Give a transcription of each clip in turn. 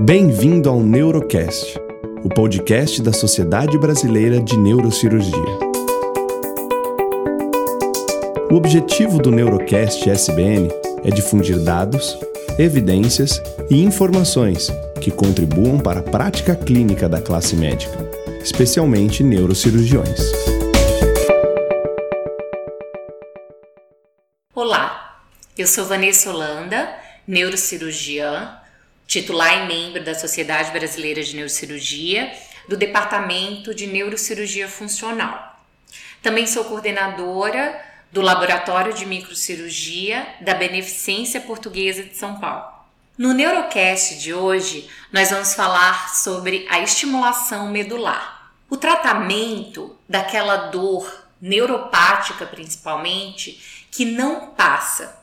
Bem-vindo ao Neurocast, o podcast da Sociedade Brasileira de Neurocirurgia. O objetivo do Neurocast SBN é difundir dados, evidências e informações que contribuam para a prática clínica da classe médica, especialmente neurocirurgiões. Olá, eu sou Vanessa Holanda, neurocirurgiã titular e membro da Sociedade Brasileira de Neurocirurgia, do Departamento de Neurocirurgia Funcional. Também sou coordenadora do Laboratório de Microcirurgia da Beneficência Portuguesa de São Paulo. No Neurocast de hoje, nós vamos falar sobre a estimulação medular. O tratamento daquela dor neuropática, principalmente, que não passa.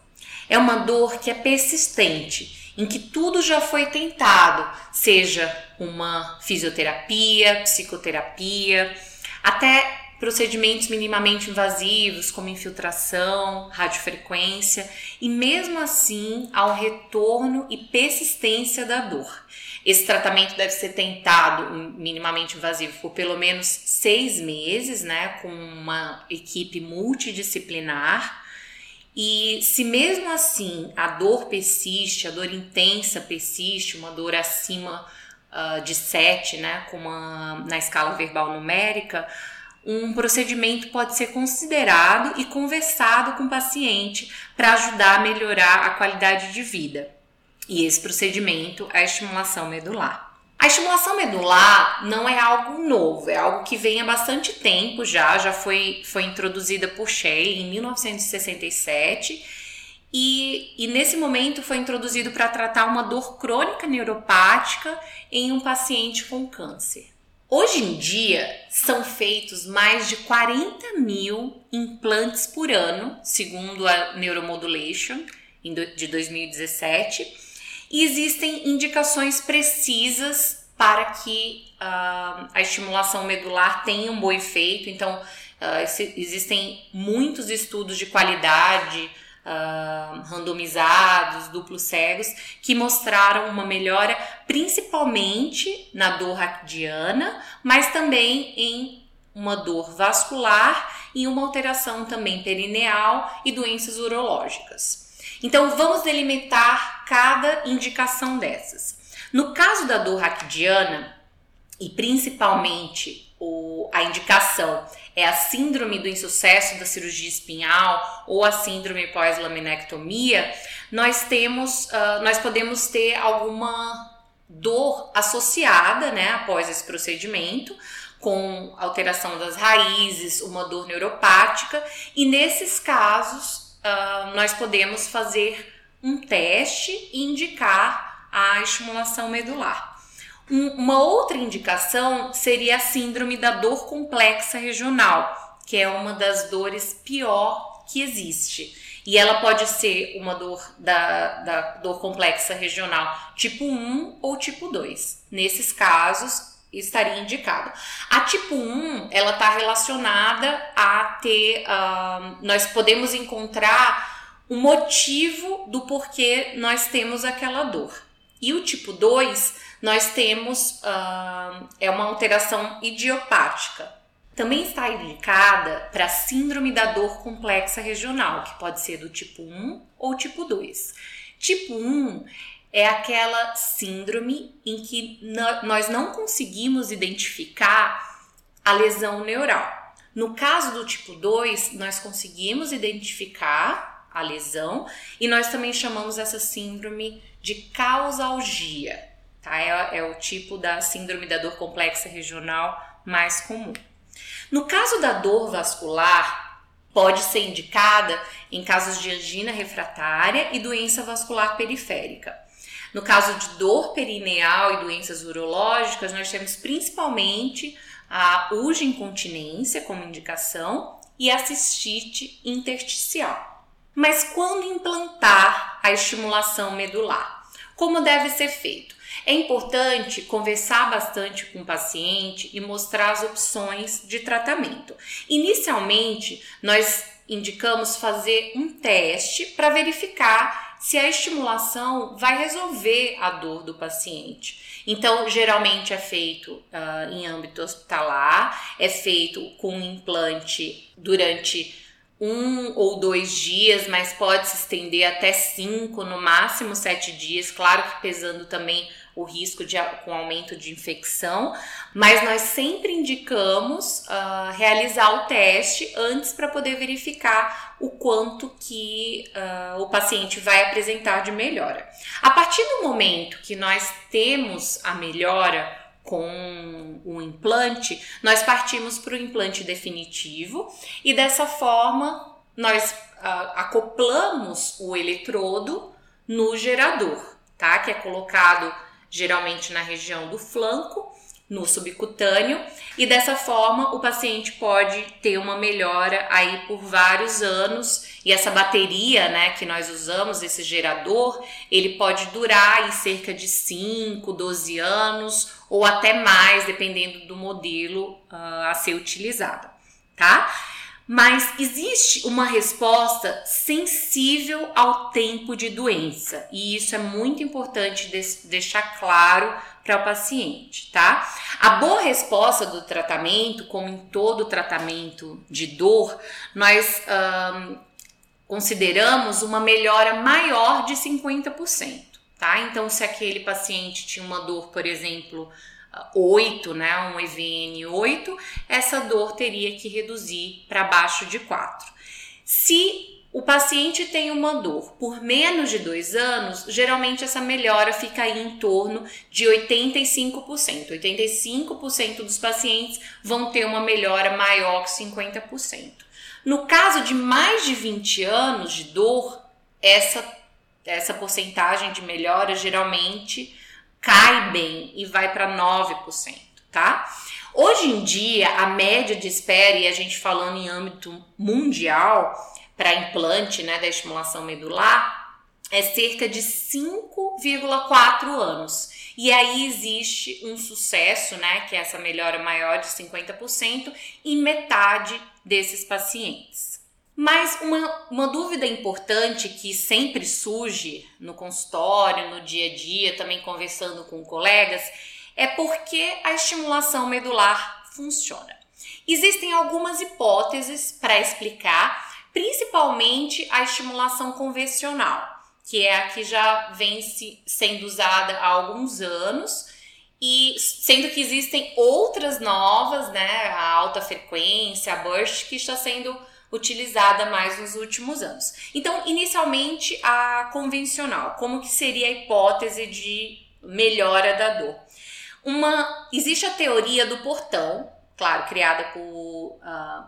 É uma dor que é persistente em que tudo já foi tentado, seja uma fisioterapia, psicoterapia, até procedimentos minimamente invasivos, como infiltração, radiofrequência, e mesmo assim há um retorno e persistência da dor. Esse tratamento deve ser tentado minimamente invasivo por pelo menos seis meses, né, com uma equipe multidisciplinar e se mesmo assim a dor persiste, a dor intensa persiste, uma dor acima uh, de 7, né, como na escala verbal numérica, um procedimento pode ser considerado e conversado com o paciente para ajudar a melhorar a qualidade de vida. E esse procedimento é a estimulação medular. A estimulação medular não é algo novo, é algo que vem há bastante tempo já, já foi, foi introduzida por Shea em 1967 e, e nesse momento foi introduzido para tratar uma dor crônica neuropática em um paciente com câncer. Hoje em dia são feitos mais de 40 mil implantes por ano, segundo a Neuromodulation de 2017 e existem indicações precisas para que uh, a estimulação medular tenha um bom efeito. Então, uh, existem muitos estudos de qualidade uh, randomizados, duplos cegos, que mostraram uma melhora principalmente na dor raquidiana, mas também em uma dor vascular e uma alteração também perineal e doenças urológicas. Então vamos delimitar cada indicação dessas. No caso da dor raquidiana, e principalmente o, a indicação é a síndrome do insucesso da cirurgia espinhal ou a síndrome pós-laminectomia, nós temos, uh, nós podemos ter alguma dor associada, né, após esse procedimento, com alteração das raízes, uma dor neuropática, e nesses casos uh, nós podemos fazer um teste e indicar a estimulação medular. Um, uma outra indicação seria a síndrome da dor complexa regional, que é uma das dores pior que existe. E ela pode ser uma dor da, da dor complexa regional tipo 1 ou tipo 2. Nesses casos, estaria indicado. A tipo 1, ela está relacionada a ter, uh, nós podemos encontrar o motivo do porquê nós temos aquela dor. E o tipo 2, nós temos, uh, é uma alteração idiopática. Também está indicada para síndrome da dor complexa regional, que pode ser do tipo 1 ou tipo 2. Tipo 1 é aquela síndrome em que nós não conseguimos identificar a lesão neural. No caso do tipo 2, nós conseguimos identificar a lesão e nós também chamamos essa síndrome de causalgia. Tá? É, é o tipo da síndrome da dor complexa regional mais comum. No caso da dor vascular, pode ser indicada em casos de angina refratária e doença vascular periférica. No caso de dor perineal e doenças urológicas, nós temos principalmente a incontinência como indicação e a cistite intersticial. Mas quando implantar a estimulação medular? Como deve ser feito? É importante conversar bastante com o paciente e mostrar as opções de tratamento. Inicialmente, nós indicamos fazer um teste para verificar se a estimulação vai resolver a dor do paciente. Então, geralmente é feito uh, em âmbito hospitalar, é feito com implante durante um ou dois dias, mas pode se estender até cinco, no máximo sete dias, claro que pesando também o risco de com aumento de infecção, mas nós sempre indicamos uh, realizar o teste antes para poder verificar o quanto que uh, o paciente vai apresentar de melhora. A partir do momento que nós temos a melhora com o implante, nós partimos para o implante definitivo e dessa forma nós uh, acoplamos o eletrodo no gerador, tá? Que é colocado geralmente na região do flanco, no subcutâneo, e dessa forma o paciente pode ter uma melhora aí por vários anos. E essa bateria, né, que nós usamos, esse gerador, ele pode durar em cerca de 5, 12 anos ou até mais, dependendo do modelo uh, a ser utilizado, tá? Mas existe uma resposta sensível ao tempo de doença, e isso é muito importante deixar claro para o paciente, tá? A boa resposta do tratamento, como em todo tratamento de dor, nós um, consideramos uma melhora maior de 50%, tá? Então, se aquele paciente tinha uma dor, por exemplo, 8, né, um EVN 8, essa dor teria que reduzir para baixo de 4. Se o paciente tem uma dor por menos de dois anos, geralmente essa melhora fica aí em torno de 85%. 85% dos pacientes vão ter uma melhora maior que 50%. No caso de mais de 20 anos de dor, essa, essa porcentagem de melhora geralmente cai bem e vai para 9%, tá? Hoje em dia, a média de espera, e a gente falando em âmbito mundial, para implante né, da estimulação medular, é cerca de 5,4 anos. E aí existe um sucesso, né, que é essa melhora maior de 50% em metade desses pacientes. Mas uma, uma dúvida importante que sempre surge no consultório, no dia a dia, também conversando com colegas, é por que a estimulação medular funciona. Existem algumas hipóteses para explicar, principalmente a estimulação convencional, que é a que já vem se, sendo usada há alguns anos, e sendo que existem outras novas, né, a alta frequência, a burst, que está sendo utilizada mais nos últimos anos. Então, inicialmente a convencional, como que seria a hipótese de melhora da dor? Uma existe a teoria do portão, claro, criada por uh,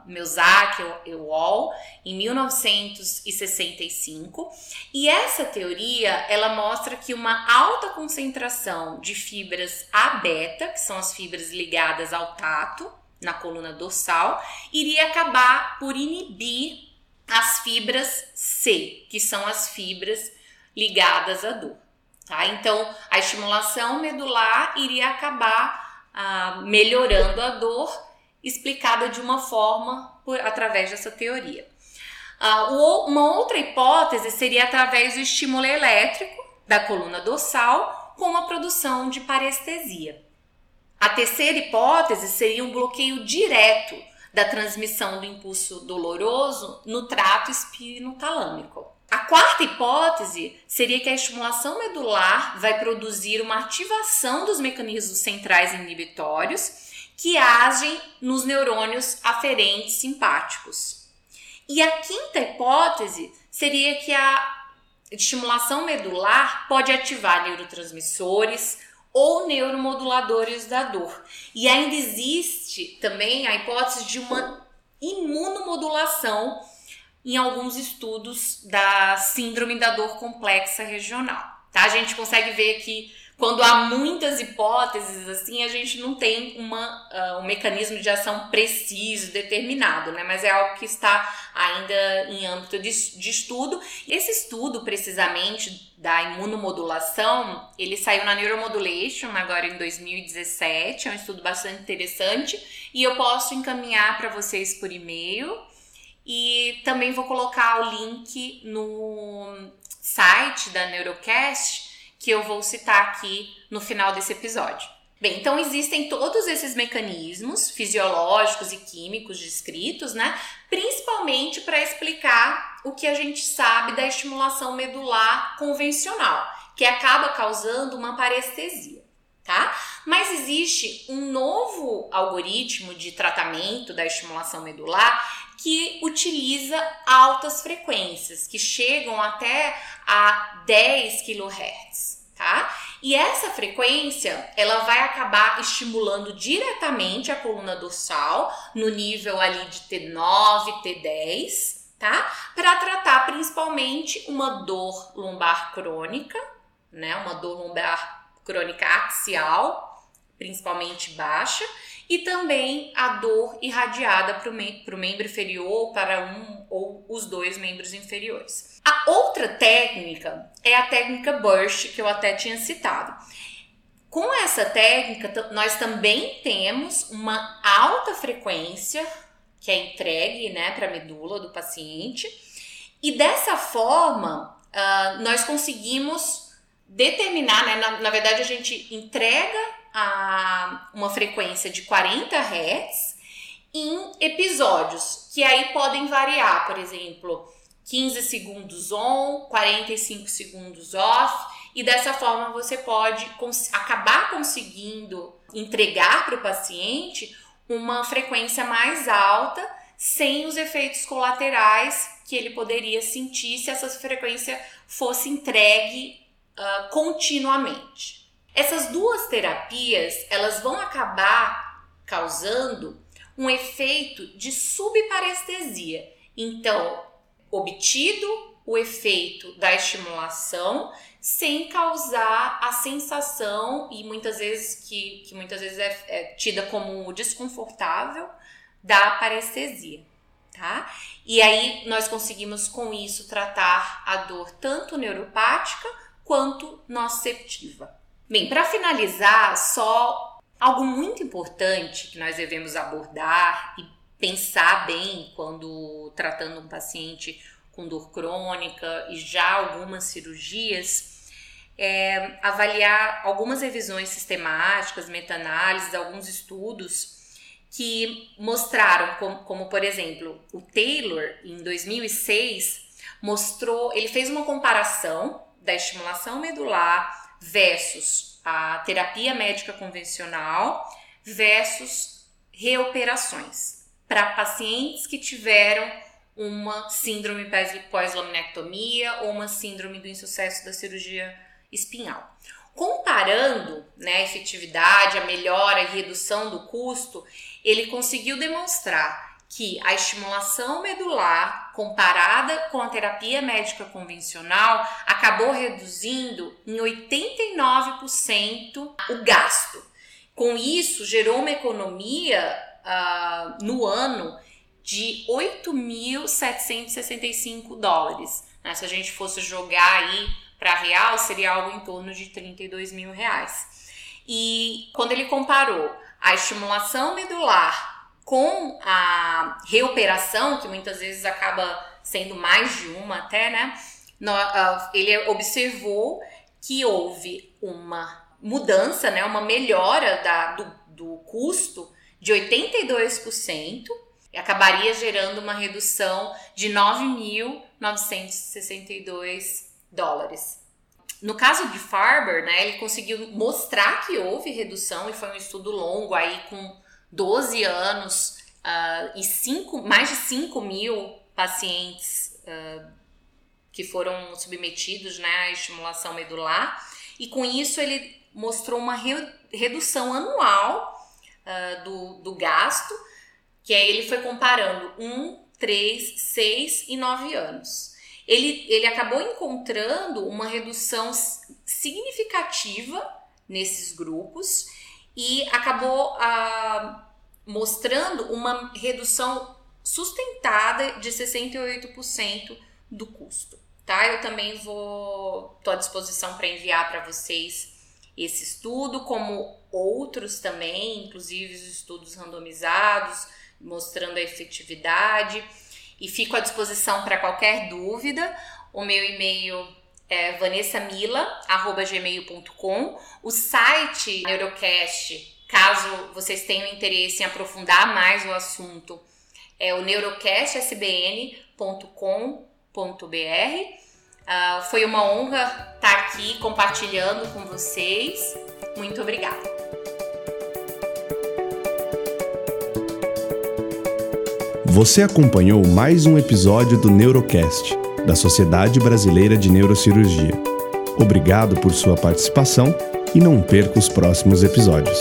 Miyazaki Ewell em 1965, e essa teoria ela mostra que uma alta concentração de fibras A beta, que são as fibras ligadas ao tato, na coluna dorsal, iria acabar por inibir as fibras C, que são as fibras ligadas à dor. Tá? Então, a estimulação medular iria acabar ah, melhorando a dor, explicada de uma forma por, através dessa teoria. Ah, uma outra hipótese seria através do estímulo elétrico da coluna dorsal com a produção de parestesia. A terceira hipótese seria um bloqueio direto da transmissão do impulso doloroso no trato espinotalâmico. A quarta hipótese seria que a estimulação medular vai produzir uma ativação dos mecanismos centrais inibitórios que agem nos neurônios aferentes simpáticos. E a quinta hipótese seria que a estimulação medular pode ativar neurotransmissores, ou neuromoduladores da dor. E ainda existe também a hipótese de uma imunomodulação em alguns estudos da síndrome da dor complexa regional. Tá? A gente consegue ver que quando há muitas hipóteses, assim, a gente não tem uma, uh, um mecanismo de ação preciso, determinado, né? Mas é algo que está ainda em âmbito de, de estudo. Esse estudo, precisamente, da imunomodulação, ele saiu na Neuromodulation agora em 2017, é um estudo bastante interessante e eu posso encaminhar para vocês por e-mail. e também vou colocar o link no site da Neurocast que eu vou citar aqui no final desse episódio. Bem, então existem todos esses mecanismos fisiológicos e químicos descritos, né? Principalmente para explicar o que a gente sabe da estimulação medular convencional, que acaba causando uma parestesia, tá? Mas existe um novo algoritmo de tratamento da estimulação medular que utiliza altas frequências, que chegam até a 10 kHz tá? E essa frequência, ela vai acabar estimulando diretamente a coluna dorsal no nível ali de T9, T10, tá? Para tratar principalmente uma dor lombar crônica, né? Uma dor lombar crônica axial, principalmente baixa, e também a dor irradiada para o me membro inferior para um ou os dois membros inferiores. A outra técnica é a técnica Burst, que eu até tinha citado. Com essa técnica, nós também temos uma alta frequência que é entregue né, para a medula do paciente, e dessa forma uh, nós conseguimos determinar, né, na, na verdade, a gente entrega a uma frequência de 40 Hz em episódios que aí podem variar, por exemplo, 15 segundos on, 45 segundos off, e dessa forma você pode cons acabar conseguindo entregar para o paciente uma frequência mais alta sem os efeitos colaterais que ele poderia sentir se essa frequência fosse entregue uh, continuamente. Essas duas terapias, elas vão acabar causando um efeito de subparestesia. Então, obtido o efeito da estimulação sem causar a sensação e muitas vezes que, que muitas vezes é, é tida como desconfortável da parestesia, tá? E aí nós conseguimos com isso tratar a dor tanto neuropática quanto nociceptiva. Bem, para finalizar, só algo muito importante que nós devemos abordar e pensar bem quando tratando um paciente com dor crônica e já algumas cirurgias é avaliar algumas revisões sistemáticas, meta-análises, alguns estudos que mostraram, como, como, por exemplo, o Taylor, em 2006, mostrou, ele fez uma comparação da estimulação medular versus a terapia médica convencional versus reoperações para pacientes que tiveram uma síndrome pós-laminectomia ou uma síndrome do insucesso da cirurgia espinhal. Comparando né, a efetividade, a melhora e redução do custo, ele conseguiu demonstrar que a estimulação medular comparada com a terapia médica convencional acabou reduzindo em 89% o gasto. Com isso, gerou uma economia uh, no ano de 8.765 dólares. Né? Se a gente fosse jogar aí para real, seria algo em torno de 32 mil reais. E quando ele comparou a estimulação medular com a reoperação, que muitas vezes acaba sendo mais de uma até, né? Ele observou que houve uma mudança, né? Uma melhora da, do, do custo de 82% e acabaria gerando uma redução de 9.962 dólares. No caso de Farber, né, ele conseguiu mostrar que houve redução e foi um estudo longo aí com 12 anos uh, e cinco, mais de 5 mil pacientes uh, que foram submetidos né, à estimulação medular, e com isso ele mostrou uma re, redução anual uh, do, do gasto, que aí ele foi comparando 1, 3, 6 e 9 anos. Ele, ele acabou encontrando uma redução significativa nesses grupos e acabou ah, mostrando uma redução sustentada de 68% do custo. Tá? Eu também vou tô à disposição para enviar para vocês esse estudo, como outros também, inclusive os estudos randomizados, mostrando a efetividade. e fico à disposição para qualquer dúvida. O meu e-mail é vanessamila@gmail.com. O site Neurocast, caso vocês tenham interesse em aprofundar mais o assunto, é o neurocastsbn.com.br. Uh, foi uma honra estar aqui compartilhando com vocês. Muito obrigada. Você acompanhou mais um episódio do Neurocast, da Sociedade Brasileira de Neurocirurgia. Obrigado por sua participação e não perca os próximos episódios.